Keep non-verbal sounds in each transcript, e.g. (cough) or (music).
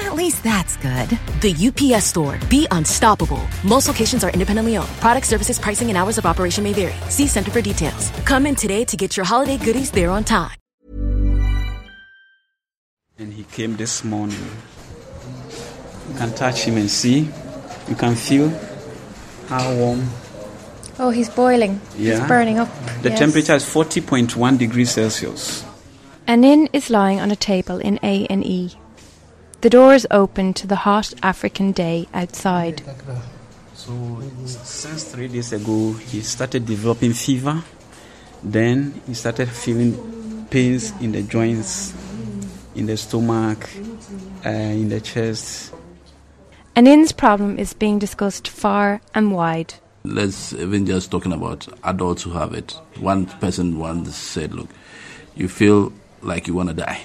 At least that's good. The UPS store. Be unstoppable. Most locations are independently owned. Product services, pricing, and hours of operation may vary. See Center for details. Come in today to get your holiday goodies there on time. And he came this morning. You can touch him and see. You can feel how warm. Oh, he's boiling. Yeah. He's burning up. The Yes. temperature is 40.1 degrees Celsius. Anin is lying on a table in A and E. The door is open to the hot African day outside. So since three days ago, he started developing fever. Then he started feeling pains in the joints, in the stomach, uh, in the chest. Anin's problem is being discussed far and wide. let's even just talking about adults who have it. One person once said, "Look, you feel like you want to die."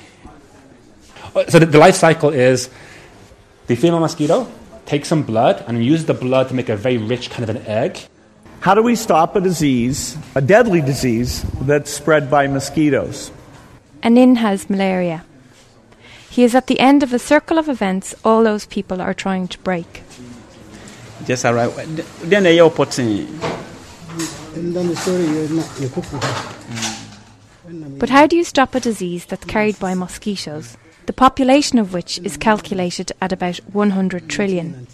(laughs) So the, the life cycle is the female mosquito takes some blood and uses the blood to make a very rich kind of an egg. How do we stop a disease, a deadly disease, that's spread by mosquitoes? Anin has malaria. He is at the end of a circle of events all those people are trying to break. Just arrived. Then the opportunity. But how do you stop a disease that's carried by mosquitoes, the population of which is calculated at about 100 trillion?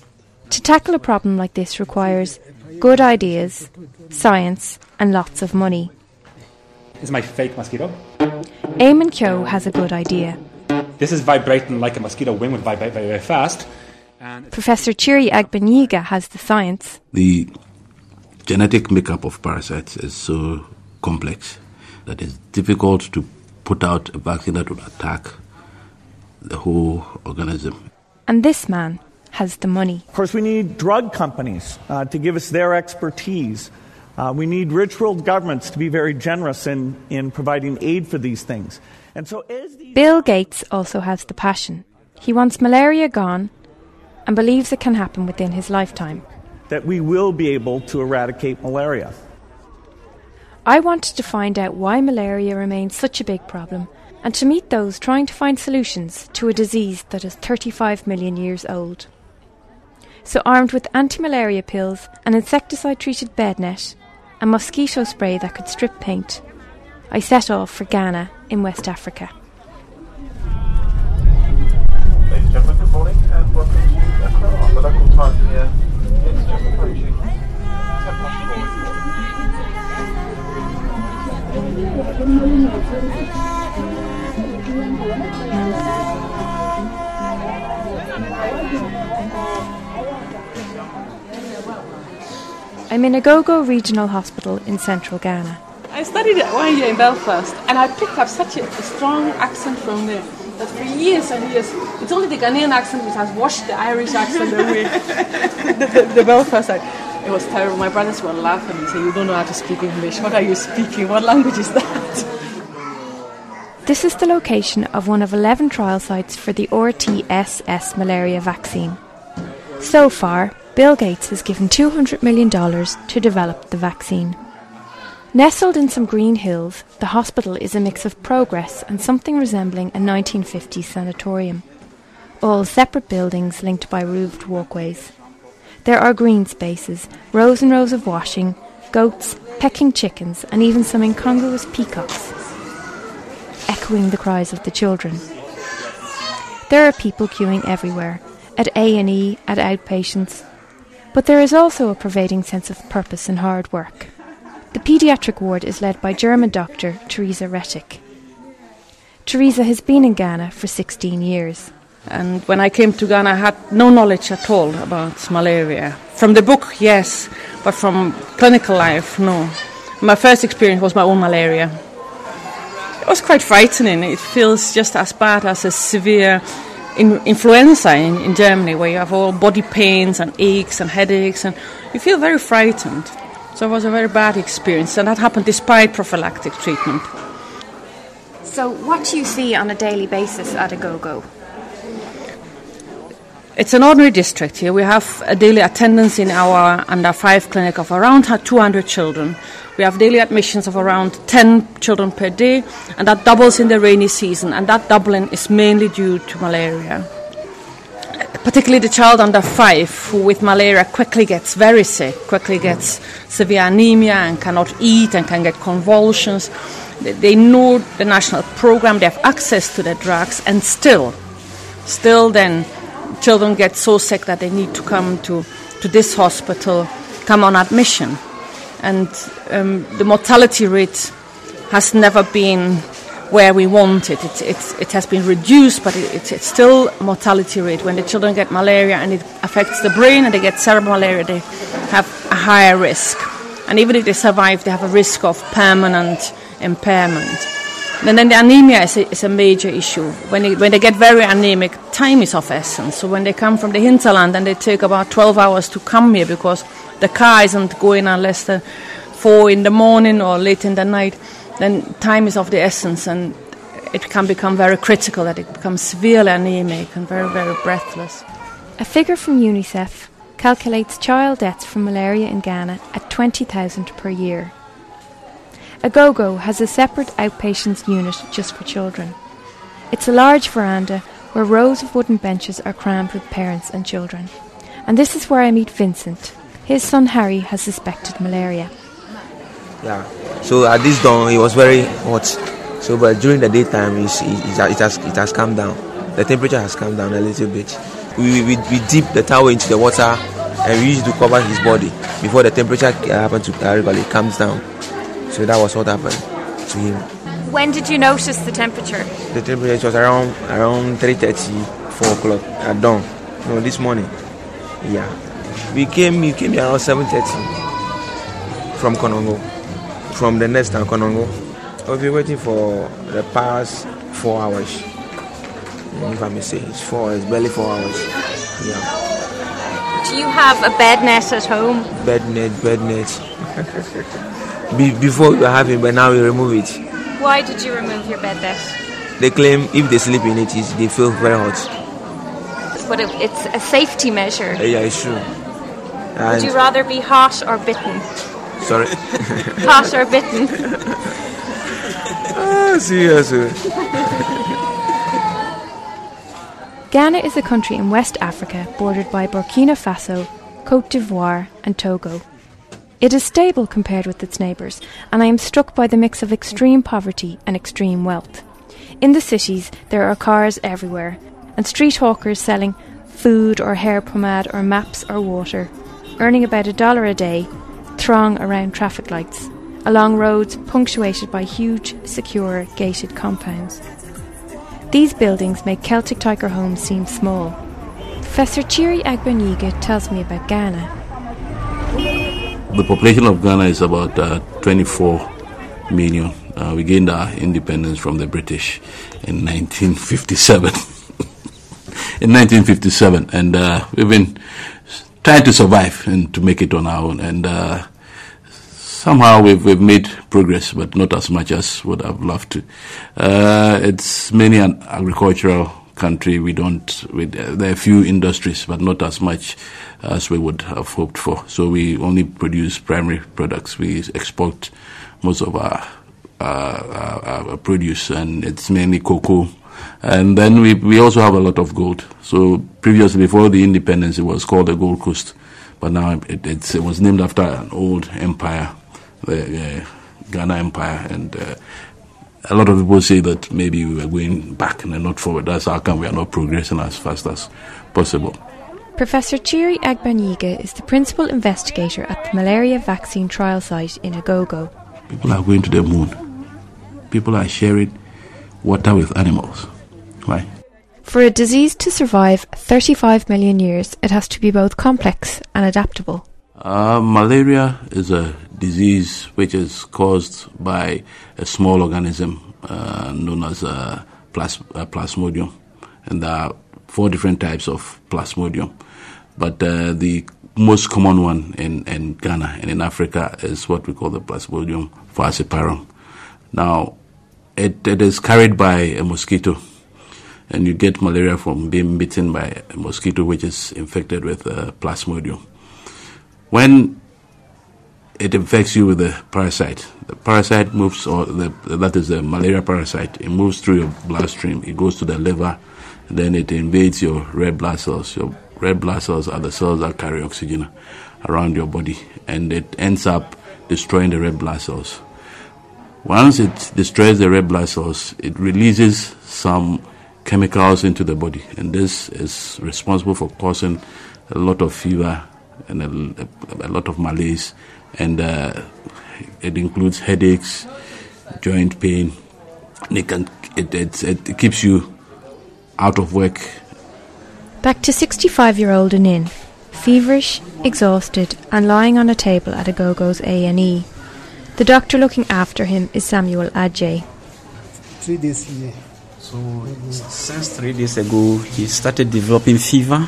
To tackle a problem like this requires good ideas, science, and lots of money. This is my fake mosquito. Eamon Keogh has a good idea. This is vibrating like a mosquito wing would vibrate very, very fast. Professor Tsiri Agbenyega has the science. The genetic makeup of parasites is so complex that it's difficult to put out a vaccine that would attack the whole organism. And this man has the money. Of course, we need drug companies uh, to give us their expertise. Uh, we need rich world governments to be very generous in, in providing aid for these things. And so, as these Bill Gates also has the passion. He wants malaria gone and believes it can happen within his lifetime. that we will be able to eradicate malaria. I wanted to find out why malaria remains such a big problem and to meet those trying to find solutions to a disease that is 35 million years old. So, armed with anti malaria pills, an insecticide treated bed net, a mosquito spray that could strip paint, I set off for Ghana in West Africa. Ladies and gentlemen, good morning and welcome to Accra. The local time just approaching 10 past I'm in Agogo Regional Hospital in central Ghana. I studied one year in Belfast, and I picked up such a, a strong accent from there that for years and years, it's only the Ghanaian accent which has washed the Irish accent away. (laughs) the, the, the Belfast accent. It was terrible. My brothers were laughing and saying, "You don't know how to speak English. What are you speaking? What language is that?" This is the location of one of 11 trial sites for the RTSS malaria vaccine. So far, Bill Gates has given $200 million to develop the vaccine. Nestled in some green hills, the hospital is a mix of progress and something resembling a 1950s sanatorium. All separate buildings linked by roofed walkways. There are green spaces, rows and rows of washing, goats, pecking chickens, and even some incongruous peacocks, echoing the cries of the children. There are people queuing everywhere, at A&E, at outpatients, but there is also a pervading sense of purpose and hard work. The paediatric ward is led by German doctor Theresa Rettig. Teresa has been in Ghana for 16 years. And when I came to Ghana, I had no knowledge at all about malaria. From the book, yes, but from clinical life, no. My first experience was my own malaria. It was quite frightening. It feels just as bad as a severe in influenza in, in Germany, where you have all body pains and aches and headaches, and you feel very frightened. So it was a very bad experience, and that happened despite prophylactic treatment. So, what do you see on a daily basis at Agogo? It's an ordinary district here. We have a daily attendance in our under five clinic of around 200 children. We have daily admissions of around 10 children per day, and that doubles in the rainy season, and that doubling is mainly due to malaria. Particularly the child under five who with malaria quickly gets very sick, quickly gets severe anemia and cannot eat and can get convulsions. They know the national program, they have access to the drugs, and still, still then children get so sick that they need to come to, to this hospital, come on admission. And um, the mortality rate has never been where we want it. It, it, it has been reduced, but it, it's still mortality rate. When the children get malaria and it affects the brain and they get cerebral malaria, they have a higher risk. And even if they survive, they have a risk of permanent impairment. And then the anemia is a, is a major issue. When they, when they get very anemic, time is of essence. So when they come from the hinterland and they take about 12 hours to come here because the car isn't going unless the 4 in the morning or late in the night, then time is of the essence and it can become very critical that it becomes severely anemic and very, very breathless. A figure from UNICEF calculates child deaths from malaria in Ghana at 20,000 per year. Agogo has a separate outpatients unit just for children. It's a large veranda where rows of wooden benches are crammed with parents and children. And this is where I meet Vincent. His son Harry has suspected malaria. Yeah, so at this dawn it was very hot. So, but during the daytime it's, it, it, has, it has calmed down. The temperature has calmed down a little bit. We, we, we dip the towel into the water and we used to cover his body before the temperature happened happens to uh, regularly calms down. So that was what happened to him. When did you notice the temperature? The temperature was around around 3:30, 4 o'clock at dawn. No, this morning. Yeah, we came. We came here around 7:30 from Konongo, from the next town Konongo. We've been waiting for the past four hours. If I may say, it's four. It's barely four hours. Yeah. Do you have a bed net at home? Bed net, bed net. (laughs) Be- before we have it, but now we remove it. Why did you remove your bed net? They claim if they sleep in it, they feel very hot. But it, it's a safety measure. Yeah, it's true. Would you rather be hot or bitten? sorry. (laughs) hot or bitten? ah, seriously. Ghana is a country in West Africa bordered by Burkina Faso, Cote d'Ivoire, and Togo. It is stable compared with its neighbours, and I am struck by the mix of extreme poverty and extreme wealth. In the cities, there are cars everywhere, and street hawkers selling food or hair pomade or maps or water, earning about a dollar a day, throng around traffic lights, along roads punctuated by huge, secure, gated compounds. These buildings make Celtic Tiger homes seem small. Professor Tsiri Agbenyega tells me about Ghana. The population of Ghana is about uh, 24 million. Uh, we gained our independence from the British in 1957. (laughs) in 1957, and uh, we've been trying to survive and to make it on our own. And uh, somehow we've, we've made progress, but not as much as would have loved to. Uh, it's mainly an agricultural country. We don't. We, there are a few industries, but not as much as we would have hoped for. So we only produce primary products. We export most of our, uh, our, our produce, and it's mainly cocoa. And then we we also have a lot of gold. So previously, before the independence, it was called the Gold Coast, but now it, it's, it was named after an old empire, the uh, Ghana Empire, and. Uh, a lot of people say that maybe we were going back and not forward. That's how come we are not progressing as fast as possible. Professor Tsiri Agbenyega is the principal investigator at the malaria vaccine trial site in Agogo. People are going to the moon. People are sharing water with animals. Why? For a disease to survive 35 million years, it has to be both complex and adaptable. Uh, malaria is a disease which is caused by a small organism uh, known as uh, plas- uh, Plasmodium. And there are four different types of Plasmodium. But uh, the most common one in, in Ghana and in Africa is what we call the Plasmodium falciparum. Now, it, it is carried by a mosquito, and you get malaria from being bitten by a mosquito which is infected with uh, Plasmodium. When it infects you with a parasite, the parasite moves, or the, that is the malaria parasite, it moves through your bloodstream, it goes to the liver, then it invades your red blood cells. Your red blood cells are the cells that carry oxygen around your body, and it ends up destroying the red blood cells. Once it destroys the red blood cells, it releases some chemicals into the body, and this is responsible for causing a lot of fever and a, a, a lot of malaise, and uh, it includes headaches, joint pain. It, can, it, it, it keeps you out of work. Back to 65 year old Anin, feverish, exhausted, and lying on a table at Agogo's A&E. The doctor looking after him is Samuel Ajay. Three days here. So since three days ago, he started developing fever.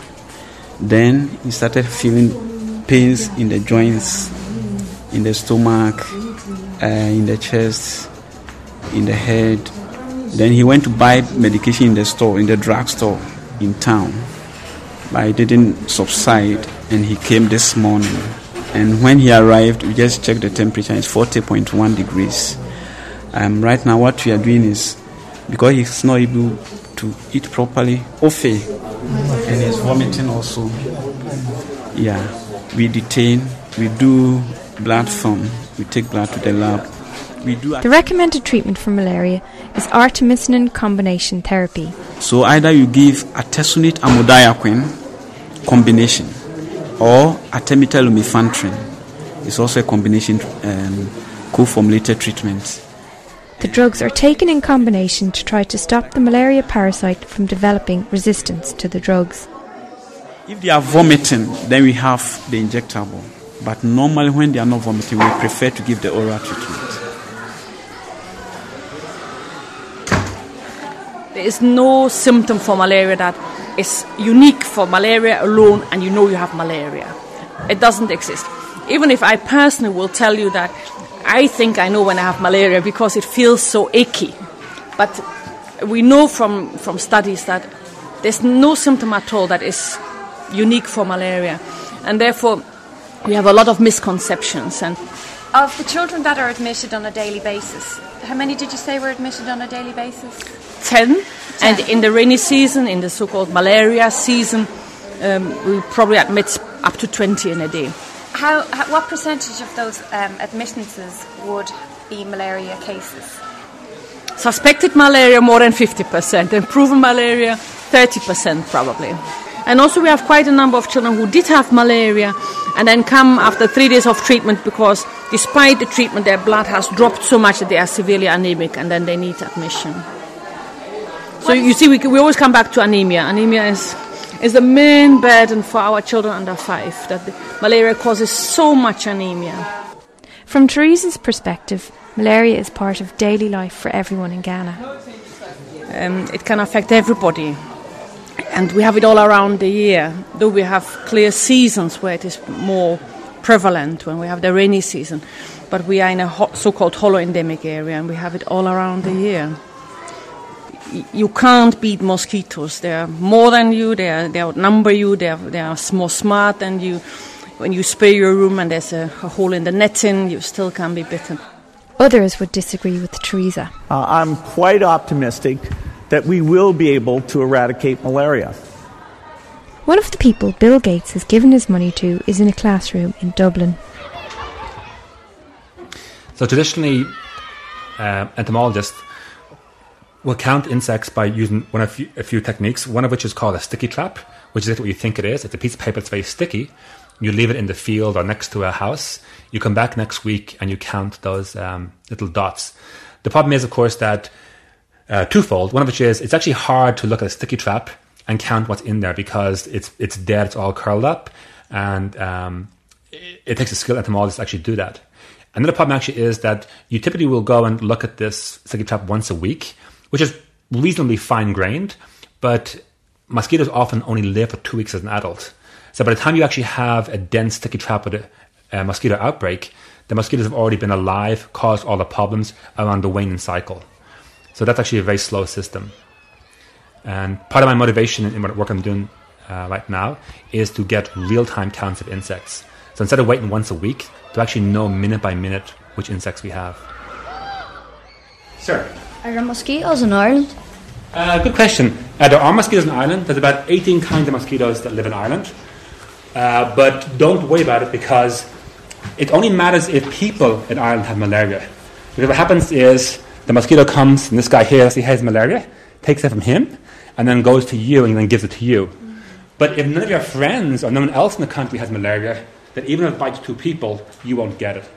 Then he started feeling pains in the joints, in the stomach, uh, in the chest, in the head. Then he went to buy medication in the store, in the drugstore in town. But it didn't subside, and he came this morning. And when he arrived, we just checked the temperature. It's 40.1 degrees. Um, right now, what we are doing is because he's not able to eat properly, ofe, and he's vomiting also. Yeah, we detain, we do blood film, we take blood to the lab. We do The recommended treatment for malaria is artemisinin combination therapy. So either you give artesunate amodiaquine combination or artemether lumefantrine. It's also a combination um, co-formulated treatment. The drugs are taken in combination to try to stop the malaria parasite from developing resistance to the drugs. If they are vomiting, then we have the injectable. But normally, when they are not vomiting, we prefer to give the oral treatment. There is no symptom for malaria that is unique for malaria alone and you know you have malaria. It doesn't exist. Even if I personally will tell you that I think I know when I have malaria because it feels so achy. But we know from, from studies that there's no symptom at all that is unique for malaria. And therefore, we have a lot of misconceptions. And Of the children that are admitted on a daily basis, how many did you say were admitted on a daily basis? 10. And in the rainy season, in the so called malaria season, um, we probably admit up to 20 in a day. How, how what percentage of those um, admittances would be malaria cases? Suspected malaria, more than 50%, and proven malaria, 30% probably. And also, we have quite a number of children who did have malaria and then come after three days of treatment because, despite the treatment, their blood has dropped so much that they are severely anemic and then they need admission. So, you see, we, we always come back to anemia. Anemia is, is the main burden for our children under five, that the malaria causes so much anemia. From Teresa's perspective, malaria is part of daily life for everyone in Ghana. Um, it can affect everybody. And we have it all around the year, though we have clear seasons where it is more prevalent when we have the rainy season. But we are in a hot, so called holoendemic area and we have it all around the year. Y- You can't beat mosquitoes. They are more than you, they, are, they outnumber you, they are, they are more smart than you. When you spray your room and there's a, a hole in the netting, you still can be bitten. Others would disagree with Teresa. Uh, I'm quite optimistic that we will be able to eradicate malaria. One of the people Bill Gates has given his money to is in a classroom in Dublin. So traditionally, uh, entomologists will count insects by using one of a few techniques. One of which is called a sticky trap, which is what you think it is. It's a piece of paper that's very sticky. You leave it in the field or next to a house. You come back next week and you count those um, little dots. The problem is, of course, that uh, twofold. One of which is it's actually hard to look at a sticky trap and count what's in there because it's it's dead, it's all curled up, and um, it, it, takes a skilled entomologist to actually do that. Another problem actually is that you typically will go and look at this sticky trap once a week, which is reasonably fine grained, but mosquitoes often only live for two weeks as an adult. So by the time you actually have a dense sticky trap with a, mosquito outbreak, the mosquitoes have already been alive, caused all the problems around the waning cycle. So that's actually a very slow system. And part of my motivation in what work I'm doing uh, right now is to get real time counts of insects. So instead of waiting once a week, to actually know minute by minute which insects we have. Sir? Are there mosquitoes in Ireland? Uh, good question. Uh, there are mosquitoes in Ireland. There's about 18 kinds of mosquitoes that live in Ireland. Uh, but don't worry about it because it only matters if people in Ireland have malaria. Because what happens is the mosquito comes, and this guy here, he has malaria, takes it from him, and then goes to you and then gives it to you. But if none of your friends or no one else in the country has malaria, then even if it bites two people, you won't get it.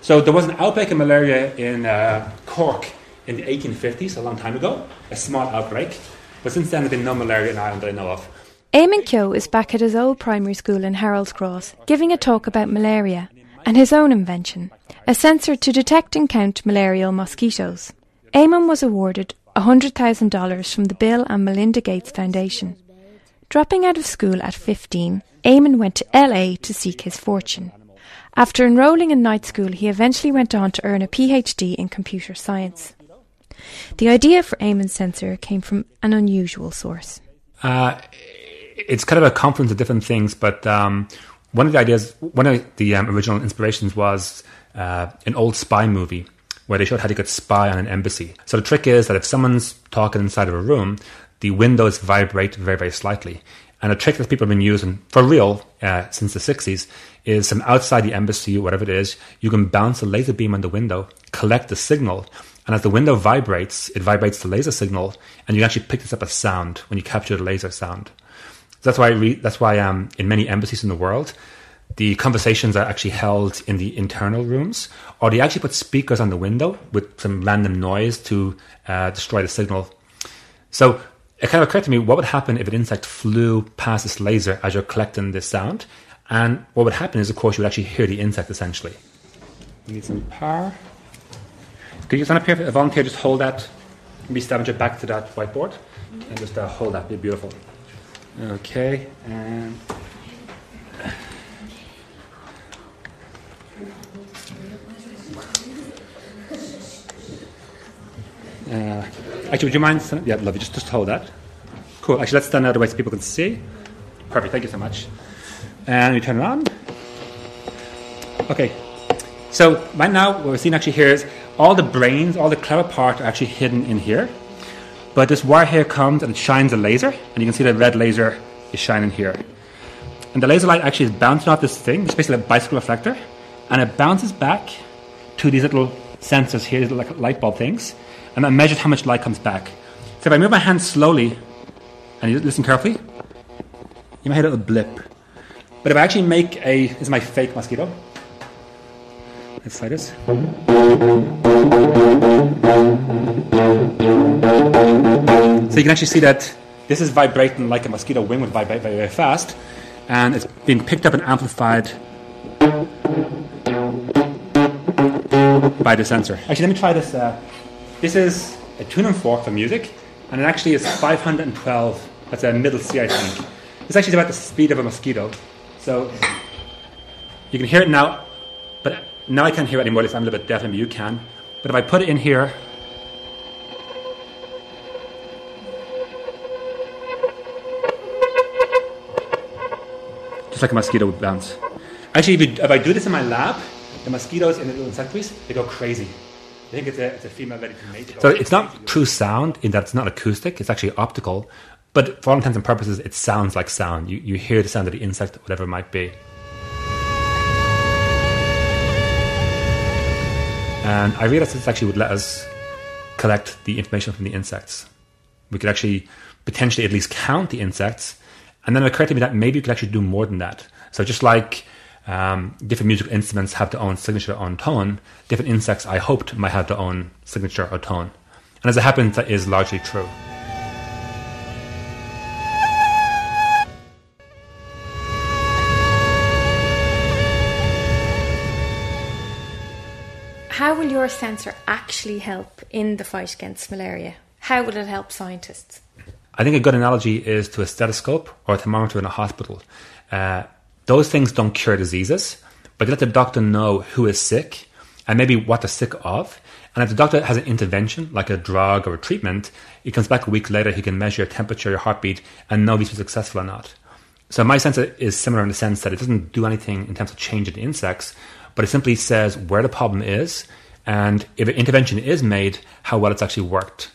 So there was an outbreak of malaria in uh, Cork in the 1850s, a long time ago, a small outbreak. But since then, there's been no malaria in Ireland that I know of. Eamon Keogh is back at his old primary school in Harold's Cross, giving a talk about malaria and his own invention, a sensor to detect and count malarial mosquitoes. Eamon was awarded $100,000 from the Bill and Melinda Gates Foundation. Dropping out of school at 15, Eamon went to LA to seek his fortune. After enrolling in night school, he eventually went on to earn a PhD in computer science. The idea for Eamon's sensor came from an unusual source. Uh, it's kind of a confluence of different things, but um, one of the ideas, one of the um, original inspirations was uh, an old spy movie where they showed how you could spy on an embassy. So the trick is that if someone's talking inside of a room, the windows vibrate very, very slightly. And a trick that people have been using for real uh, since the 60s is from outside the embassy, or whatever it is, you can bounce a laser beam on the window, collect the signal, and as the window vibrates, it vibrates the laser signal, and you actually pick this up as sound when you capture the laser sound. So that's why re- that's why um, in many embassies in the world, the conversations are actually held in the internal rooms, or they actually put speakers on the window with some random noise to uh, destroy the signal. So it kind of occurred to me what would happen if an insect flew past this laser as you're collecting this sound, and what would happen is, of course, you would actually hear the insect essentially. You need some power. Could you stand up here, a volunteer, just hold that, stand your back to that whiteboard, and just uh, hold that, be beautiful. Okay, and. Uh, actually, would you mind? Yeah, love you. Just, just hold that. Cool. Actually, let's stand out way so people can see. Perfect. Thank you so much. And we turn it on. Okay. So right now, what we're seeing actually here is all the brains, all the clever parts are actually hidden in here. But this wire here comes and it shines a laser, and you can see the red laser is shining here. And the laser light actually is bouncing off this thing, it's basically a bicycle reflector, and it bounces back to these little sensors here, these little light bulb things, and I measures how much light comes back. So if I move my hand slowly, and you listen carefully, you might hear a little blip. But if I actually make a, this is my fake mosquito. Let's. So you can actually see that this is vibrating like a mosquito wing would vibrate very, very fast, and it's being picked up and amplified by the sensor. Actually, let me try this. Uh, this is a tune and fork for music, and it actually is 512. That's a middle C, I think. It's actually about the speed of a mosquito. So you can hear it now, but now I can't hear it anymore. At I'm a little bit deaf, maybe you can. But if I put it in here, just like a mosquito would bounce. Actually, if, you, if I do this in my lab, the mosquitoes in the little insectaries, they go crazy. I think it's a, it's a female to mate. So it's not true sound in that it's not acoustic, it's actually optical. But for all intents and purposes, it sounds like sound. You, you hear the sound of the insect, whatever it might be. And I realized this actually would let us collect the information from the insects. We could actually potentially at least count the insects and then it occurred to me that maybe we could actually do more than that. So just like um, different musical instruments have their own signature on tone, different insects I hoped might have their own signature or tone. And as it happens, that is largely true. How will your sensor actually help in the fight against malaria? How will it help scientists? I think a good analogy is to a stethoscope or a thermometer in a hospital. Uh, those things don't cure diseases, but they let the doctor know who is sick and maybe what they're sick of. And if the doctor has an intervention, like a drug or a treatment, he comes back a week later, he can measure your temperature, your heartbeat, and know if he's successful or not. So my sensor is similar in the sense that it doesn't do anything in terms of changing the insects, but it simply says where the problem is and if an intervention is made, how well it's actually worked.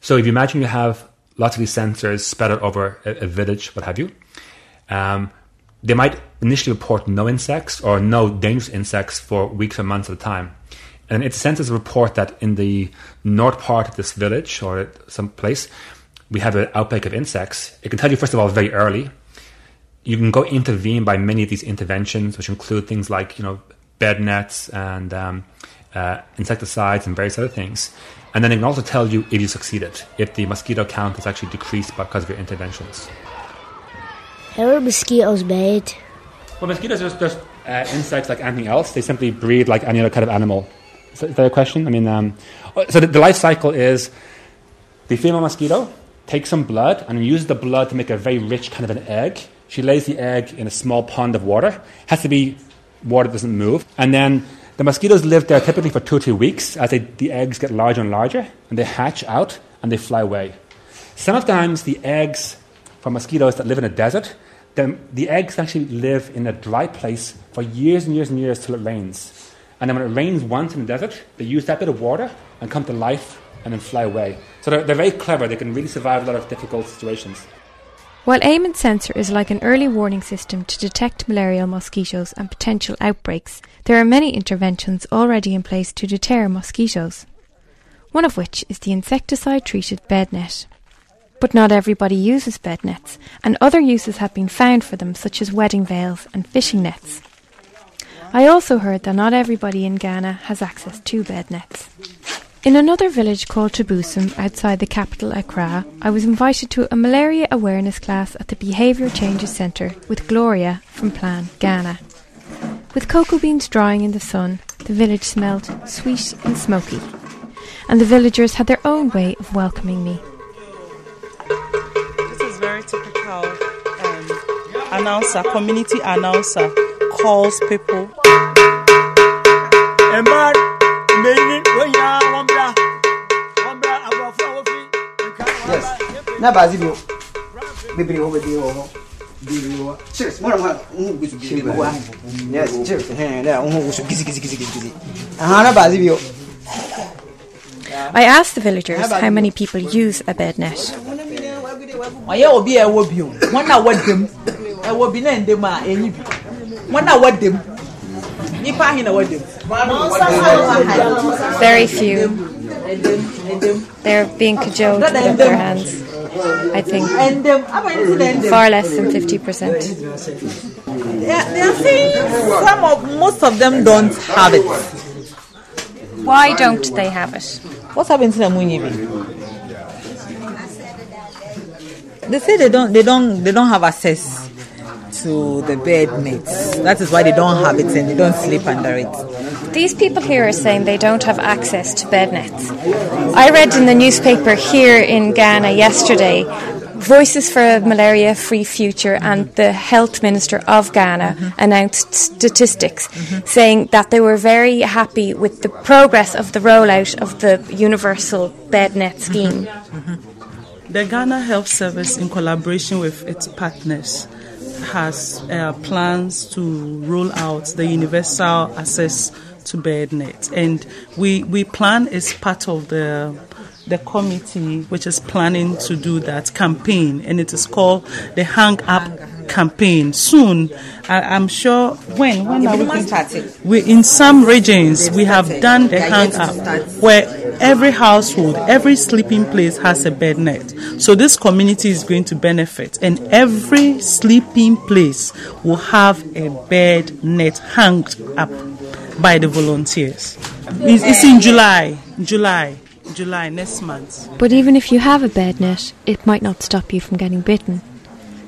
So if you imagine you have lots of these sensors spread out over a, a village, what have you, um, they might initially report no insects or no dangerous insects for weeks or months at a time. And it's sensors report that in the north part of this village or some place, we have an outbreak of insects. It can tell you, first of all, very early. You can go intervene by many of these interventions, which include things like, you know, bed nets and um, uh, insecticides and various other things. And then it can also tell you if you succeeded, if the mosquito count has actually decreased because of your interventions. How are mosquitoes made? Well, mosquitoes are just uh, insects like anything else. They simply breed like any other kind of animal. Is that, is that a question? I mean, um, oh, so the, the, life cycle is the female mosquito takes some blood and uses the blood to make a very rich kind of an egg. She lays the egg in a small pond of water. Has to be water that doesn't move. And then the mosquitoes live there typically for two or three weeks as they, the eggs get larger and larger, and they hatch out and they fly away. Sometimes the eggs for mosquitoes that live in a desert then the eggs actually live in a dry place for years and years and years till it rains. And then when it rains once in the desert, they use that bit of water and come to life and then fly away. So they're, they're very clever. They can really survive a lot of difficult situations. While Eamon's sensor is like an early warning system to detect malarial mosquitoes and potential outbreaks, there are many interventions already in place to deter mosquitoes. One of which is the insecticide treated bed net. But not everybody uses bed nets, and other uses have been found for them, such as wedding veils and fishing nets. I also heard that not everybody in Ghana has access to bed nets. In another village called Tabusum, outside the capital Accra, I was invited to a malaria awareness class at the Behaviour Changes Centre with Gloria from Plan Ghana. With cocoa beans drying in the sun, the village smelled sweet and smoky, and the villagers had their own way of welcoming me. This is very typical um, announcer, community announcer, calls people. Yes. Na bazi bio. Bibiri wo bidi wo. Bibiri wo. Cheers. Mora mora. Unhu gusu bibiri wo. Yes, cheers. He, na unhu gusu gizi gizi gizi gizi. Aha na bazi bio. I asked the villagers how many people use a bed net. ɔyɛ obi a ɛwɔ bi o wɔn a wɔdam ɛwɔ bi na ndam a ɛnyi bi wɔn a wɔdam nipa ahi na wɔdam. Very few. They're being cajoled with their hands. I think um, far less than 50%. They are, they are saying some of, most of them don't have it. Why don't they have it? What's happened to when you They say they don't, they don't, they don't have access to the bed mates. That is why they don't have it and they don't sleep under it. These people here are saying they don't have access to bed nets. I read in the newspaper here in Ghana yesterday Voices for a Malaria Free Future and the Health Minister of Ghana mm-hmm. announced statistics mm-hmm. saying that they were very happy with the progress of the rollout of the universal bed net scheme. Mm-hmm. The Ghana Health Service, in collaboration with its partners, has uh, plans to roll out the universal access to bed net, and we we plan as part of the the committee which is planning to do that campaign, and it is called the Hang Up campaign. Soon, I, am sure. When when are we going to? We in some regions we have done the Hang Up where every household, every sleeping place has a bed net. So this community is going to benefit, and every sleeping place will have a bed net hanged up by the volunteers. It's, it's in July. July. July next month. But even if you have a bed net, it might not stop you from getting bitten.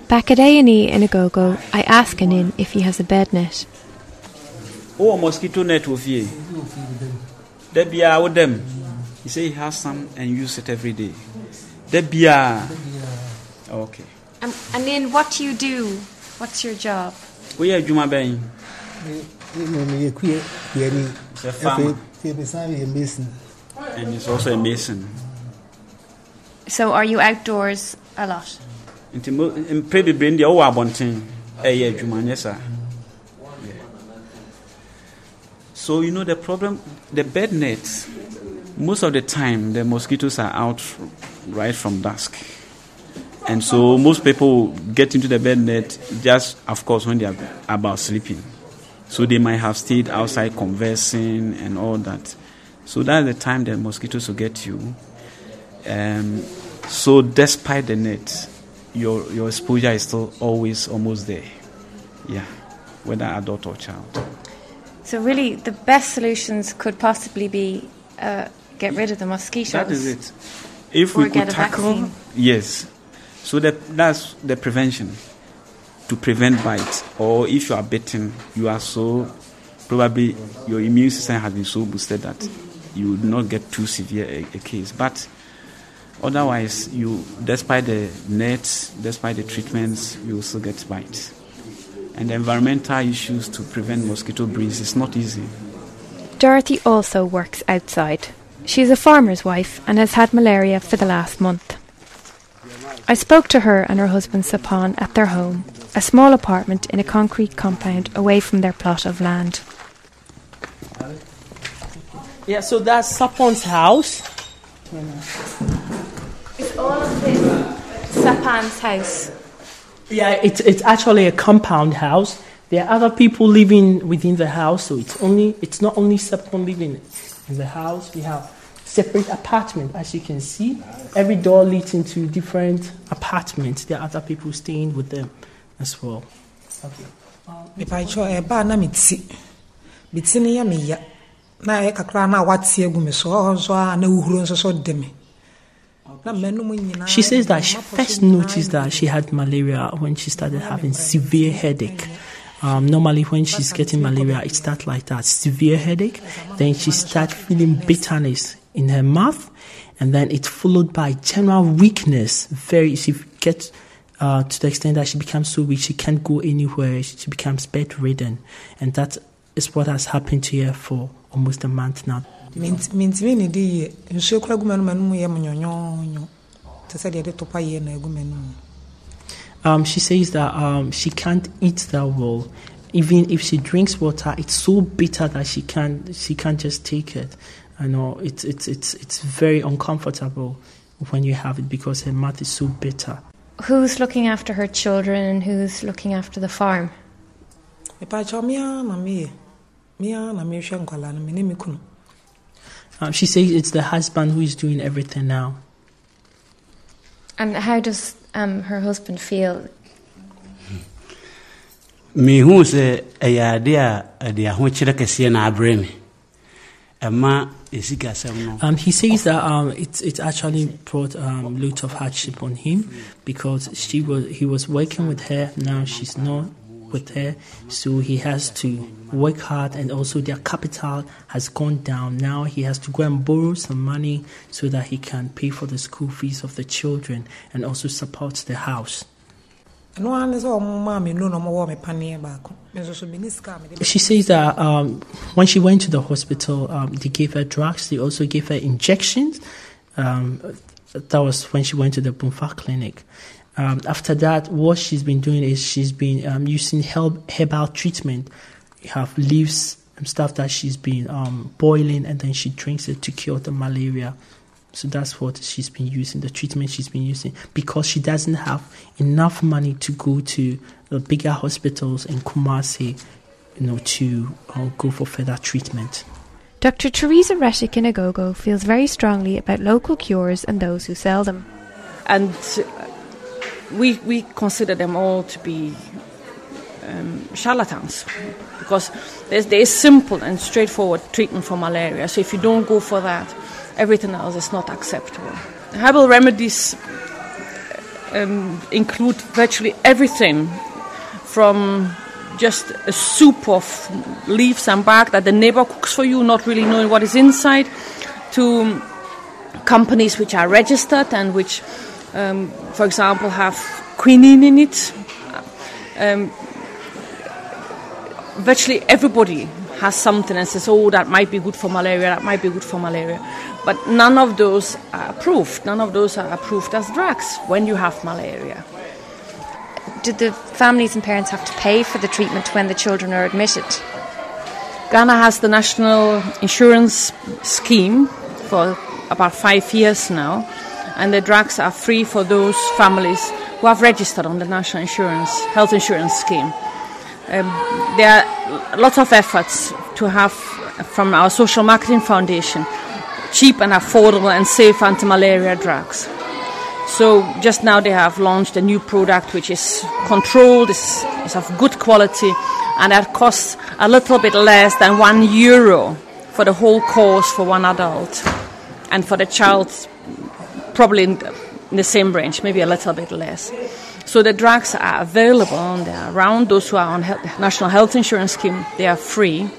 Back at A&E in Agogo, I ask Anin if he has a bed net. Oh, mosquito net with you. There be a with them. He say he has some and use it every day. There be a. Okay. Um, Anin, what do you do? What's your job? We are Juma Ben. It's a farmer. mason. And he's also a mason. So are you outdoors a lot? Nti bebree deɛ ɔwɔ abɔnten ɛyɛ saa. So you know the problem, the bed nets. Most of the time, the mosquitoes are out right from dusk, and so most people get into the bed net just, of course, when they are about sleeping. So they might have stayed outside conversing and all that. So that's the time the mosquitoes will get you. Um, so despite the net, your your exposure is still always almost there. Yeah, whether adult or child. So really, the best solutions could possibly be uh, get rid of the mosquitoes. That is it. If we could tackle, vaccine. yes. So that that's the prevention to prevent bites. Or if you are bitten, you are so probably your immune system has been so boosted that you would not get too severe a, a case. But otherwise, you despite the nets, despite the treatments, you will still get bites. And the environmental issues to prevent mosquito breeds is not easy. Dorothy also works outside. She's a farmer's wife and has had malaria for the last month. I spoke to her and her husband Sapan at their home, a small apartment in a concrete compound away from their plot of land. Yeah, so that's Sapon's house. Is all of this Sapan's house? Yeah, it's it's actually a compound house. There are other people living within the house, so it's only it's not only Sapan living in the house. We have separate apartment, as you can see. Every door leads into different apartments. There are other people staying with them as well. Okay. mepakyɛ ɛbaa eh, na meti meti no yɛ meya na ɛyɛ kakra na wate agu me so ɔhɔ nso a na wohuro nso so de me na m'anom nyinaa She says that she first noticed that she had malaria when she started having severe headache. Um, normally, when she's getting malaria, it starts like that severe headache. Then she starts feeling bitterness in her mouth, and then it's followed by general weakness. Very, she gets uh, to the extent that she becomes so weak she can't go anywhere. She becomes bedridden, and that is what has happened to her for almost a month now. Mint- mintimi ne di yie nsuo kora gu m'anom anom yɛ me nyɔnyɔɔnyɔ te sɛ deɛ de topa yie na agu m'anom Um, she says that um, she can't eat that well. Even if she drinks water, it's so bitter that she can't she can't just take it. I know it's it's it's it's very uncomfortable when you have it because her mouth is so bitter. Who's looking after her children and who's looking after the farm? Um, she says it's the husband who is doing everything now. And how does um, her husband feel? mehu sɛ ɛyɛ ade a ɛde ahokyerɛ kɛseɛ na abrɛ me ɛma ɛsikasɛm no Um, he says that um, it's it actually brought um, loads of hardship on him because she was he was working with her. Now she's not with her, so he has to work hard, and also their capital has gone down. Now he has to go and borrow some money so that he can pay for the school fees of the children and also support the house. She says that um, when she went to the hospital, um, they gave her drugs. They also gave her injections. Um, that was when she went to the Bumfa clinic. Um, after that, what she's been doing is she's been um, using herb, herbal treatment. You have leaves and stuff that she's been um, boiling, and then she drinks it to cure the malaria. So that's what she's been using, the treatment she's been using, because she doesn't have enough money to go to the bigger hospitals in Kumasi, you know, to uh, go for further treatment. Dr. Teresa Reshik in feels very strongly about local cures and those who sell them. and uh, we we consider them all to be um, charlatans because there's there is simple and straightforward treatment for malaria. So if you don't go for that, everything else is not acceptable. Herbal remedies um, include virtually everything from just a soup of leaves and bark that the neighbor cooks for you, not really knowing what is inside, to companies which are registered and which, um, for example, have quinine in it. Um, virtually everybody has something and says, oh, that might be good for malaria, that might be good for malaria. But none of those are approved. None of those are approved as drugs when you have malaria. Did the families and parents have to pay for the treatment when the children are admitted? Ghana has the national insurance scheme for about five years now, and the drugs are free for those families who have registered on the national insurance health insurance scheme. Um, there are lots of efforts to have from our social marketing foundation cheap and affordable and safe anti-malaria drugs. So just now they have launched a new product which is controlled, is, is of good quality, and that costs a little bit less than one euro for the whole course for one adult, and for the child probably in the, same range, maybe a little bit less. So the drugs are available and they're around. Those who are on the National Health Insurance Scheme, they are free.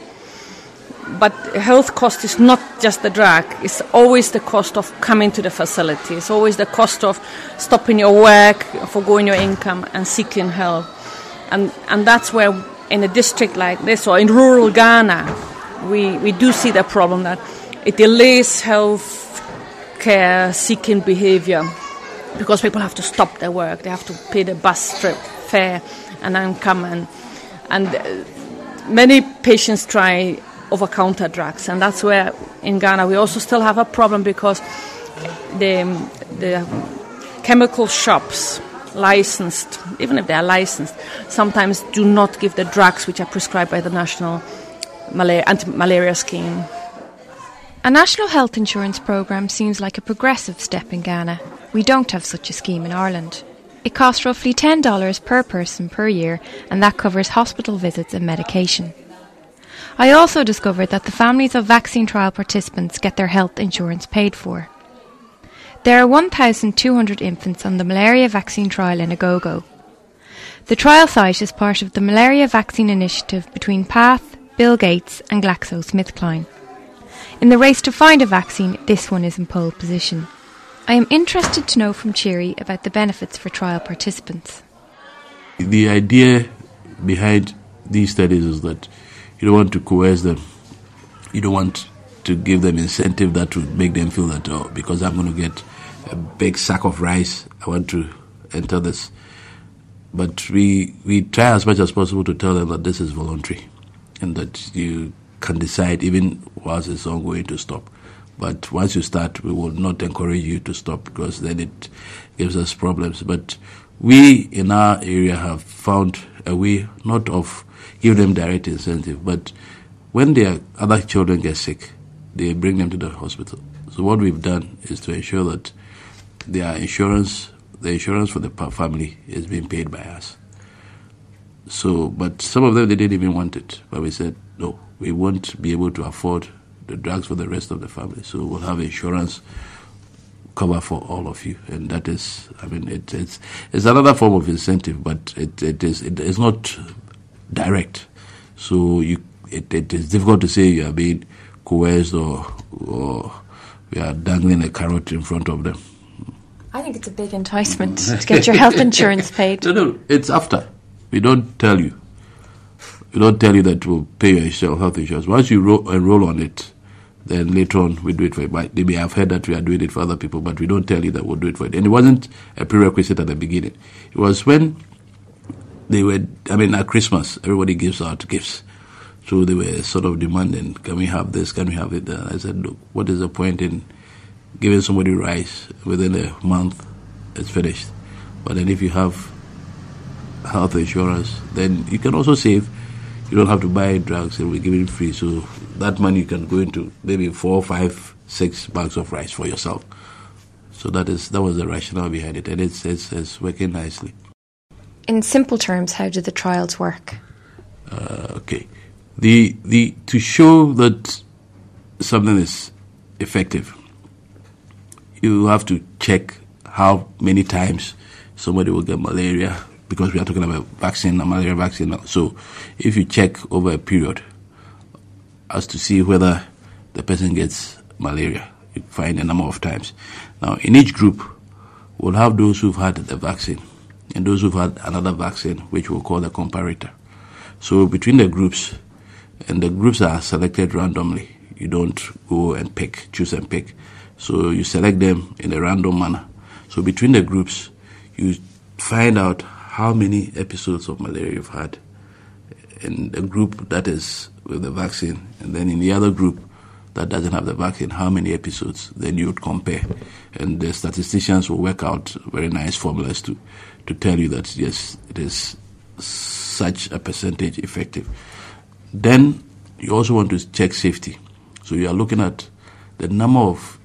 But health cost is not just the drug, it's always the cost of coming to the facility. It's always the cost of stopping your work, foregoing your income, and seeking help. And, and that's where, in a district like this, or in rural Ghana, we, we do see the problem that it delays health care seeking behavior. Because people have to stop their work, they have to pay the bus trip fare and then come and and uh, many patients try over counter drugs. And that's where in Ghana we also still have a problem because the the chemical shops licensed even if they are licensed sometimes do not give the drugs which are prescribed by the national malaria, anti-malaria scheme a national health insurance programme seems like a progressive step in Ghana. We don't have such a scheme in Ireland. It costs roughly $10 per person per year, and that covers hospital visits and medication. I also discovered that the families of vaccine trial participants get their health insurance paid for. There are 1,200 infants on the malaria vaccine trial in Agogo. The trial site is part of the malaria vaccine initiative between PATH, Bill Gates, and GlaxoSmithKline. In the race to find a vaccine, this one is in pole position. I am interested to know from Tsiri about the benefits for trial participants. The idea behind these studies is that you don't want to coerce them. You don't want to give them incentive that would make them feel that, oh, because I'm going to get a big sack of rice, I want to enter this. But we, we try as much as possible to tell them that this is voluntary and that you can decide even whilst it's ongoing to stop. But once you start, we will not encourage you to stop because then it gives us problems. But we in our area have found a way not of give them direct incentive, but when their other children get sick, they bring them to the hospital. So what we've done is to ensure that their insurance, the insurance for the family, is being paid by us. So, but some of them they didn't even want it, but we said no, we won't be able to afford the drugs for the rest of the family. So we'll have insurance cover for all of you, and that is, I mean, it, it's it's another form of incentive, but it it is it is not direct. So you it, it is difficult to say you are being coerced or or we are dangling a carrot in front of them. I think it's a big enticement mm. to get your health (laughs) insurance paid. No, no, it's after. We don't tell you. We don't tell you that we'll pay your health insurance. Once you ro- enroll on it, then later on we do it for you. But they may have heard that we are doing it for other people, but we don't tell you that we'll do it for you. And it wasn't a prerequisite at the beginning. It was when they were, I mean, at Christmas, everybody gives out gifts. So they were sort of demanding, can we have this, can we have it? And I said, look, what is the point in giving somebody rice within a month? It's finished. But then if you have health insurance, then you can also save. You don't have to buy drugs and we give it free. So that money you can go into maybe four, five, six bags of rice for yourself. So that is that was the rationale behind it, and it's it's, it's working nicely. In simple terms, how do the trials work? Uh, okay, the the to show that something is effective, you have to check how many times somebody will get malaria because we are talking about vaccine, a malaria vaccine. So if you check over a period as to see whether the person gets malaria, you find a number of times. Now, in each group, we'll have those who've had the vaccine and those who've had another vaccine, which we'll call the comparator. So between the groups, and the groups are selected randomly. You don't go and pick, choose and pick. So you select them in a random manner. So between the groups, you find out how many episodes of malaria you've had in the group that is with the vaccine, and then in the other group that doesn't have the vaccine, how many episodes, then you would compare. And the statisticians will work out very nice formulas to, to tell you that, yes, it is such a percentage effective. Then you also want to check safety. So you are looking at the number of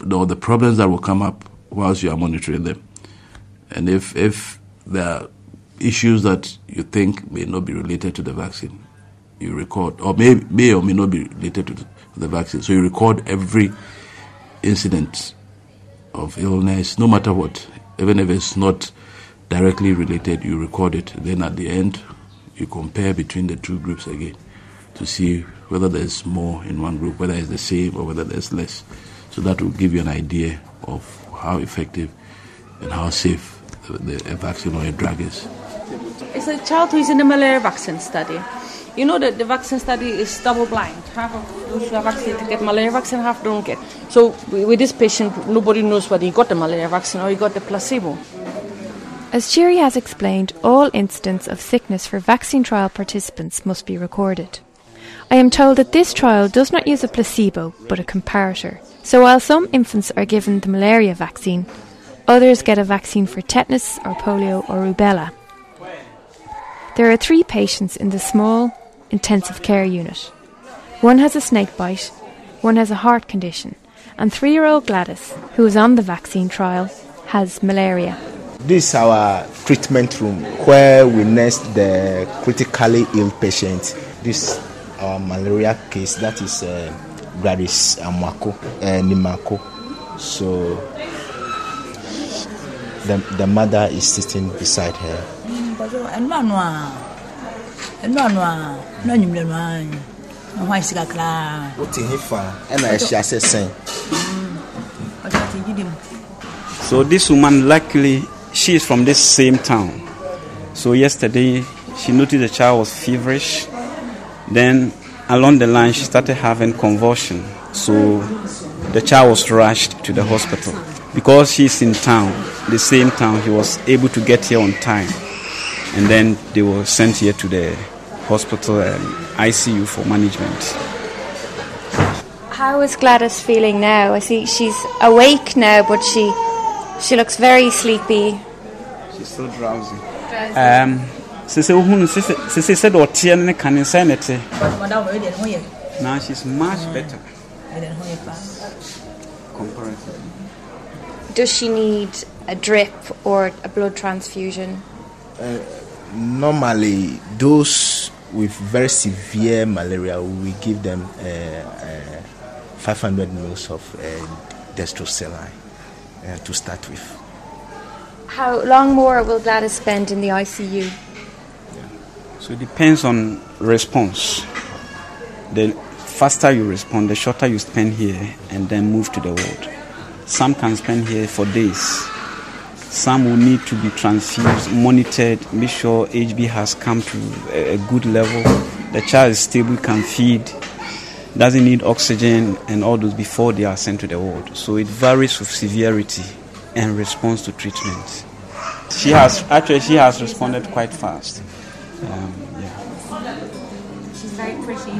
the problems that will come up whilst you are monitoring them. And if if there are issues that you think may not be related to the vaccine, you record, or may, may or may not be related to the, to the vaccine. So you record every incident of illness, no matter what, even if it's not directly related, you record it. Then at the end, you compare between the two groups again to see whether there's more in one group, whether it's the same or whether there's less. So that will give you an idea of how effective and how safe the, the, vaccine or a drug is. It's a child who is in the malaria vaccine study. You know that the vaccine study is double blind. Half of those who are vaccinated get malaria vaccine, half don't get. So with this patient, nobody knows whether he got the malaria vaccine or he got the placebo. As Tsiri has explained, all incidents of sickness for vaccine trial participants must be recorded. I am told that this trial does not use a placebo but a comparator. So while some infants are given the malaria vaccine, others get a vaccine for tetanus or polio or rubella. There are three patients in the small intensive care unit. One has a snake bite, one has a heart condition, and three year old Gladys, who is on the vaccine trial, has malaria. This is our treatment room where we nest the critically ill patients. This our malaria case that is uh, Gladys Amako, uh, Nimako. So the, the mother is sitting beside her. So this woman, luckily, she is from this same town. So yesterday, she noticed the child was feverish. Then along the line, she started having convulsion. So the child was rushed to the hospital. Because she's in town, the same town, he was able to get here on time. And then they were sent here to the hospital and ICU for management. How is Gladys feeling now? I see she's awake now, but she she looks very sleepy. She's still drowsy. Um, sese ohun sese sese said ɔteɛ ne kane sɛ ne te. Now she's much better comparatively. Does she need a drip or a blood transfusion? Uh, normally those with very severe malaria we give them uh, uh, 500 mils of uh, dextrose saline uh, to start with How long more will Gladys spend in the ICU? So it depends on response. The faster you respond, the shorter you spend here and then move to the ward. Some can spend here for days. Some will need to be transfused, monitored, make sure HB has come to a good level. The child is stable, can feed, doesn't need oxygen, and all those before they are sent to the ward. So it varies with severity and response to treatment. She has actually she has responded quite fast. Um, yeah. She's very pretty.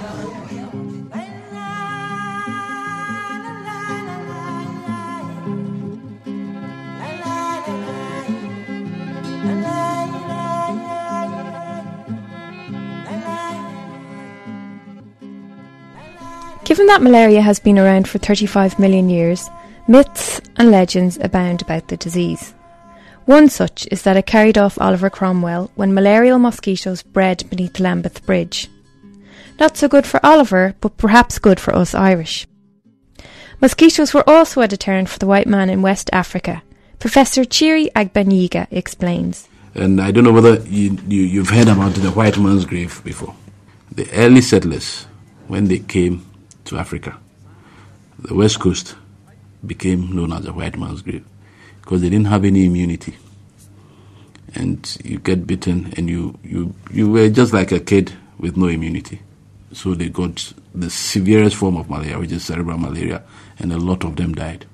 Given that malaria has been around for 35 million years, myths and legends abound about the disease. One such is that it carried off Oliver Cromwell when malarial mosquitoes bred beneath Lambeth Bridge. Not so good for Oliver, but perhaps good for us Irish. Mosquitoes were also a deterrent for the white man in West Africa. Professor Tsiri Agbenyega explains. And I don't know whether you, you, you've heard about the white man's grave before. The early settlers, when they came to Africa, the West Coast became known as the white man's grave because they didn't have any immunity. And you get bitten, and you, you, you were just like a kid with no immunity. So they got the severest form of malaria, which is cerebral malaria, and a lot of them died.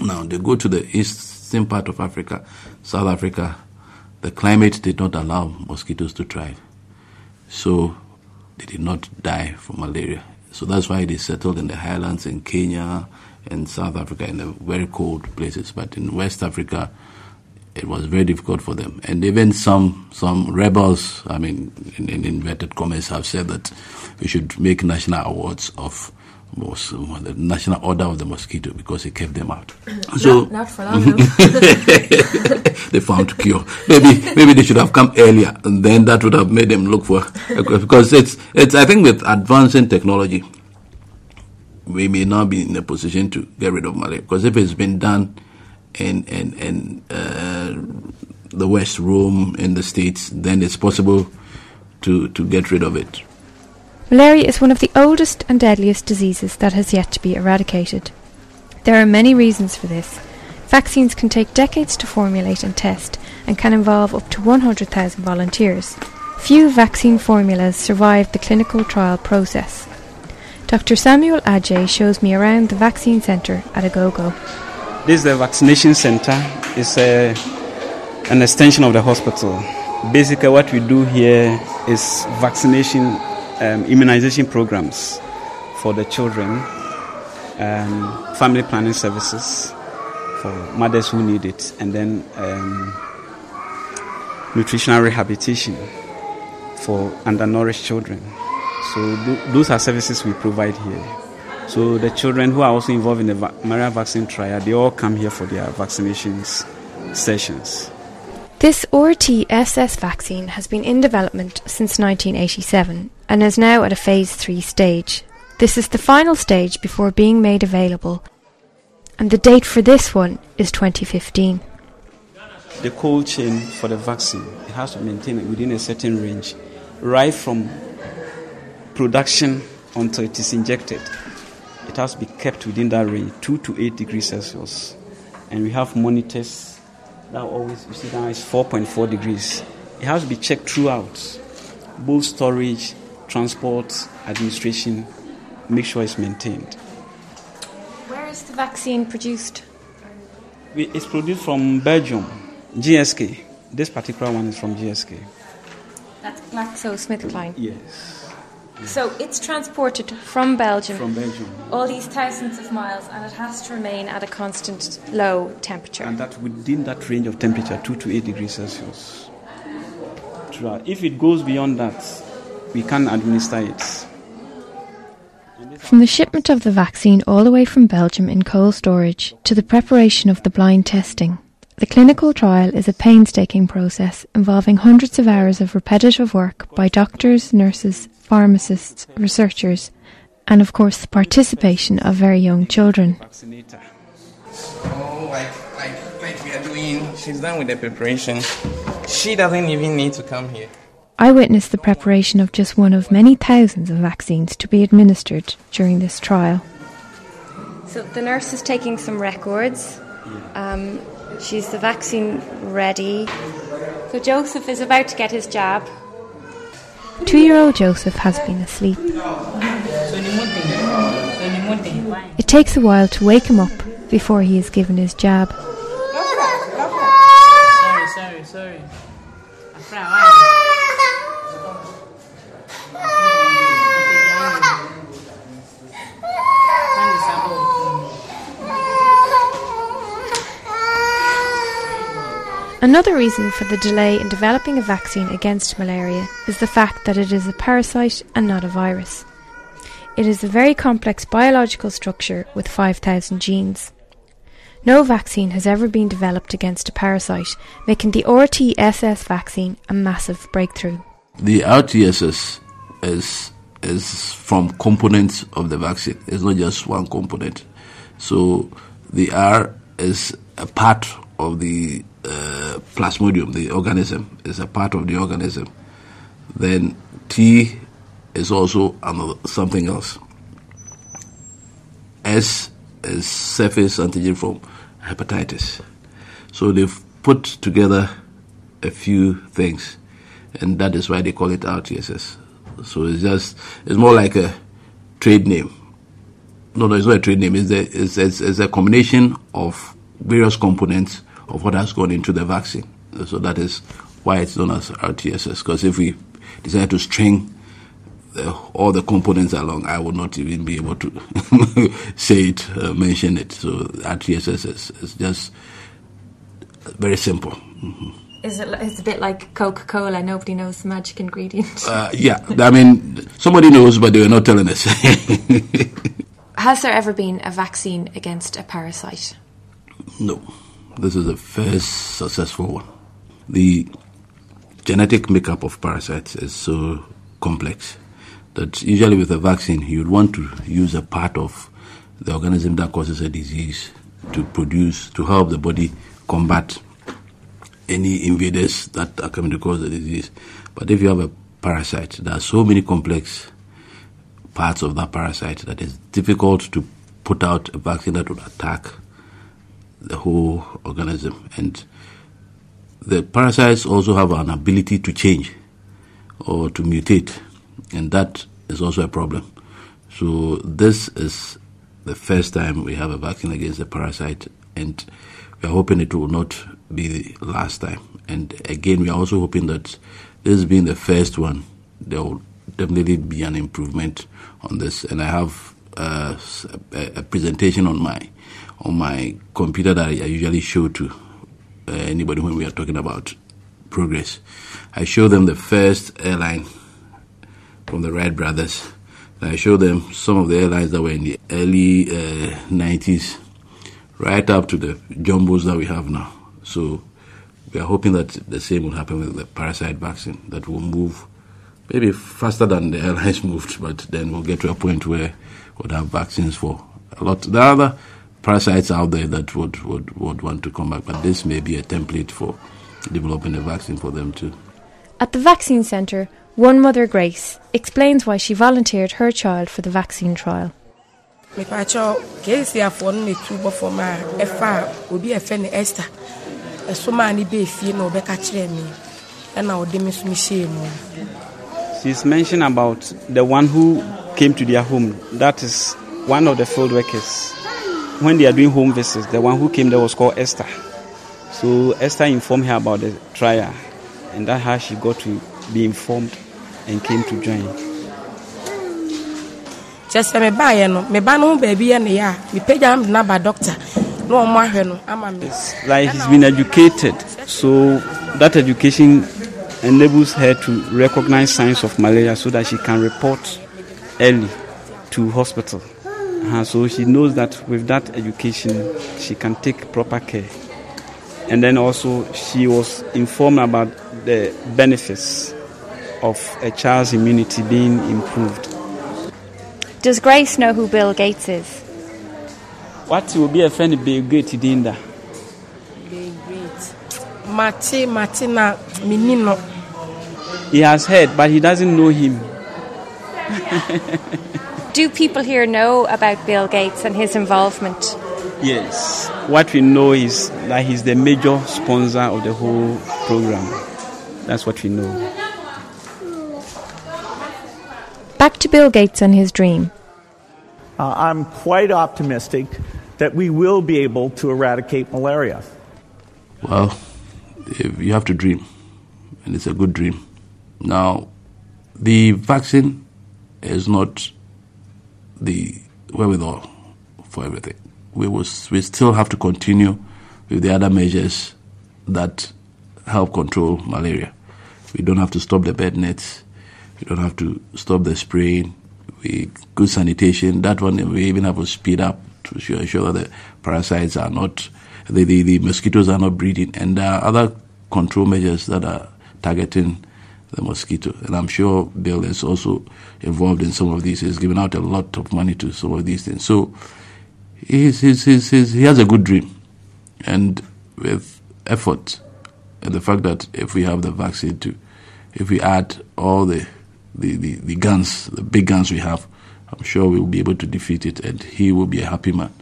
Now they go to the eastern part of Africa, South Africa. The climate did not allow mosquitoes to thrive, so they did not die from malaria. So that's why they settled in the highlands in Kenya and South Africa in the very cold places. But in West Africa, it was very difficult for them. And even some some rebels, I mean, in, in inverted commas, have said that we should make national awards of was the national order of the mosquito because it kept them out. (clears throat) So not, not for long. (laughs) they found cure. Maybe maybe they should have come earlier, and then that would have made them look for because it's it's. I think with advancing technology, we may now be in a position to get rid of malaria because if it's been done in in in uh, the West, Rome, in the States, then it's possible to to get rid of it. Malaria is one of the oldest and deadliest diseases that has yet to be eradicated. There are many reasons for this. Vaccines can take decades to formulate and test and can involve up to 100,000 volunteers. Few vaccine formulas survive the clinical trial process. Dr. Samuel Adjei shows me around the vaccine centre at Agogo. This is the vaccination centre. It's a, an extension of the hospital. Basically, what we do here is vaccination um, immunization programs for the children, um, family planning services for mothers who need it, and then um, nutritional rehabilitation for undernourished children. So th- those are services we provide here. So the children who are also involved in the va- malaria vaccine trial, they all come here for their vaccinations sessions. This RT-SS vaccine has been in development since 1987 and is now at a phase 3 stage. This is the final stage before being made available, and the date for this one is 2015. The cold chain for the vaccine it has to maintain it within a certain range, right from production until it is injected. It has to be kept within that range, 2 to 8 degrees Celsius. And we have monitors that always, you see now it's 4.4 degrees. It has to be checked throughout, both storage, transport, administration, make sure it's maintained. Where is the vaccine produced? It's produced from Belgium, GSK. This particular one is from GSK. That's GlaxoSmithKline. Yes. So it's transported from Belgium, From Belgium. all these thousands of miles, and it has to remain at a constant low temperature. And that within that range of temperature, 2 to 8 degrees Celsius. If it goes beyond that, we can administer it. From the shipment of the vaccine all the way from Belgium in cold storage to the preparation of the blind testing, the clinical trial is a painstaking process involving hundreds of hours of repetitive work by doctors, nurses, pharmacists, researchers, and of course the participation of very young children. Oh, like, like, like we are doing. She's done with the preparation. She doesn't even need to come here. I witnessed the preparation of just one of many thousands of vaccines to be administered during this trial. So the nurse is taking some records. Um, she's the vaccine ready. So Joseph is about to get his jab. Two year old Joseph has been asleep. It takes a while to wake him up before he is given his jab. Sorry, sorry, sorry. Another reason for the delay in developing a vaccine against malaria is the fact that it is a parasite and not a virus. It is a very complex biological structure with 5,000 genes. No vaccine has ever been developed against a parasite, making the RT-SS vaccine a massive breakthrough. The RTSS is is from components of the vaccine. It's not just one component. So the R is a part of the plasmodium, the organism, is a part of the organism. Then T is also another, something else. S is surface antigen from hepatitis. So they've put together a few things, and that is why they call it RTSS. So it's just it's more like a trade name. No, no, it's not a trade name. It's, the, it's, it's, it's a combination of various components of what has gone into the vaccine. So that is why it's known as RTSS. Because if we decide to string the, all the components along, I would not even be able to (laughs) say it, uh, mention it. So RTSS is, is just very simple. Mm-hmm. Is it? It's a bit like Coca Cola. Nobody knows the magic ingredient. Uh, yeah, I mean, somebody knows, but they were not telling us. (laughs) Has there ever been a vaccine against a parasite? No, this is the first successful one. The genetic makeup of parasites is so complex that usually with a vaccine, you'd want to use a part of the organism that causes a disease to produce, to help the body combat any invaders that are coming to cause the disease. But if you have a parasite, there are so many complex parts of that parasite that it's difficult to put out a vaccine that would attack the whole organism. And the parasites also have an ability to change or to mutate, and that is also a problem. So, this is the first time we have a vaccine against the parasite, and we are hoping it will not be the last time. And again, we are also hoping that this being the first one, there will definitely be an improvement on this. And I have uh, a, a, presentation on my on my computer that I usually show to uh, anybody when we are talking about progress. I show them the first airline from the Wright brothers. I show them some of the airlines that were in the early uh, 90s, right up to the jumbos that we have now. So we are hoping that the same will happen with the parasite vaccine, that will move maybe faster than the (laughs) airlines moved, but then we'll get to a point where we'll have vaccines for a lot. Are other parasites out there that would, would, would want to come back, but this may be a template for developing a vaccine for them too. At the vaccine centre, one mother, Grace, explains why she volunteered her child for the vaccine trial. mepaakyɛw keesiafoɔ no na etu bɔ fam a ɛfa a obi a ɛfɛ no esther ɛso maa ne bɛɛ fie na ɔbɛka kyerɛ me ɛna ɔde me so mehyɛɛ mu She's mentioned about the one who came to their home. That is one of the field workers. When they are doing home visits, the one who came there was called Esther. So Esther informed her about the trial, and that's how she got to be informed and came to join. kyɛ sɛ mebaeɛ no meba no ho baabi yɛ ne yɛ a mepagya no ba doctor na ɔmo ahwɛ no ama me Like he's been educated, so that education enables her to recognize signs of malaria so that she can report early to hospital. Uh, so she knows that with that education, she can take proper care. And then also, she was informed about the benefits of a child's immunity being improved. Does Grace know who Bill Gates is? What will be a friend Bill Gates in there? mate mate na menni no He has heard, but he doesn't know him. (laughs) Do people here know about Bill Gates and his involvement? Yes. What we know is that he's the major sponsor of the whole program. That's what we know. Back to Bill Gates and his dream. Uh, I'm quite optimistic that we will be able to eradicate malaria. Well, if you have to dream, and it's a good dream. Now, the vaccine is not the wherewithal for everything. We will, we still have to continue with the other measures that help control malaria. We don't have to stop the bed nets. We don't have to stop the spraying. We good sanitation. That one we even have to speed up to ensure that the parasites are not the, the, the mosquitoes are not breeding. And there are other control measures that are targeting the mosquito. And I'm sure Bill is also involved in some of these. He's given out a lot of money to some of these things. So he's, he's, he's, he has a good dream. And with effort and the fact that if we have the vaccine too, if we add all the, the, the, the guns, the big guns we have, I'm sure we'll be able to defeat it and he will be a happy man.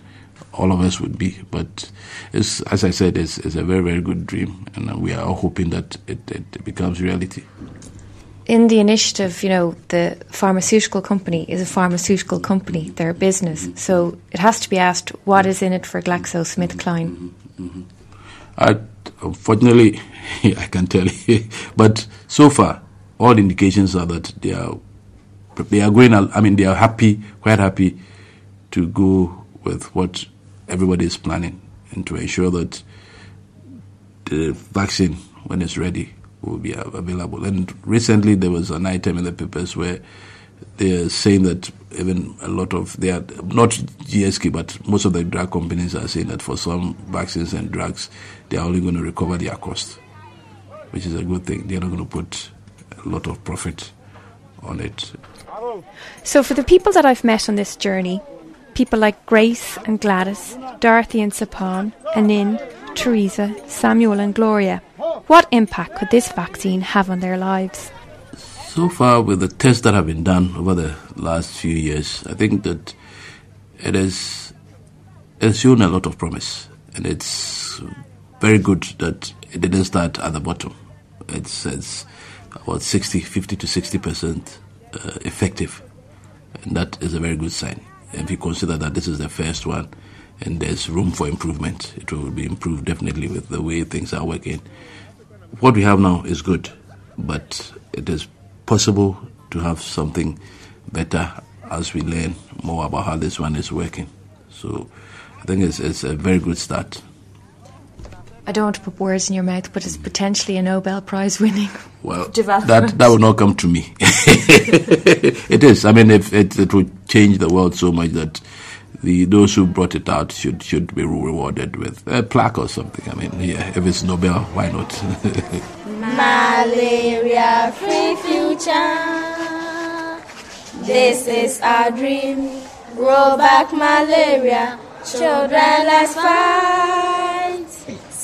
All of us would be. But it's, as I said, it's, it's a very, very good dream and uh, we are all hoping that it, it becomes reality. In the initiative, you know, the pharmaceutical company is a pharmaceutical company, they're a business. So it has to be asked what is in it for GlaxoSmithKline? Mm-hmm. I, unfortunately, (laughs) I can tell you. (laughs) but so far, all indications are that they are they are going. I mean, they are happy, quite happy, to go with what everybody is planning, and to ensure that the vaccine, when it's ready, will be available. And recently, there was an item in the papers where they are saying that even a lot of they are not GSK, but most of the drug companies are saying that for some vaccines and drugs, they are only going to recover their cost, which is a good thing. They are not going to put a lot of profit on it. So, for the people that I've met on this journey, people like Grace and Gladys, Dorothy and Sapon, Anin, Teresa, Samuel and Gloria, what impact could this vaccine have on their lives? So far, with the tests that have been done over the last few years, I think that it has, has shown a lot of promise. And it's very good that it didn't start at the bottom. It's, it's about 60, 50 to 60 percent uh, effective. And that is a very good sign. If you consider that this is the first one and there's room for improvement, it will be improved definitely with the way things are working. What we have now is good, but it is possible to have something better as we learn more about how this one is working. So I think it's, it's a very good start. I don't want to put words in your mouth, but it's potentially a Nobel Prize winning (laughs) well, development. That that will not come to me. (laughs) it is. I mean, if it, it would change the world so much that the those who brought it out should should be rewarded with a plaque or something. I mean, yeah, if it's Nobel, why not? (laughs) Malaria free future. This is our dream. Roll back malaria. Children, let's fight.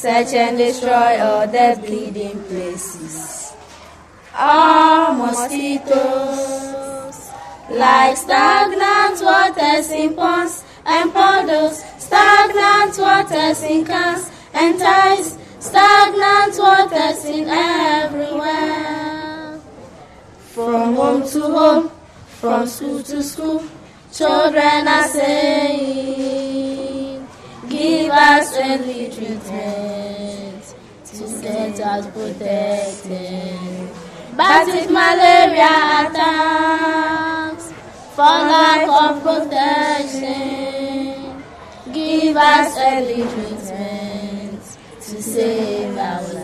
Search and destroy all the bleeding places. All mosquitoes, like stagnant waters in ponds and puddles, stagnant waters in cans and ties, stagnant waters in everywhere. From home to home, from school to school, children are saying, Give us early treatment to get us protected. If malaria attacks, for lack of protection, give us early treatment to save our lives.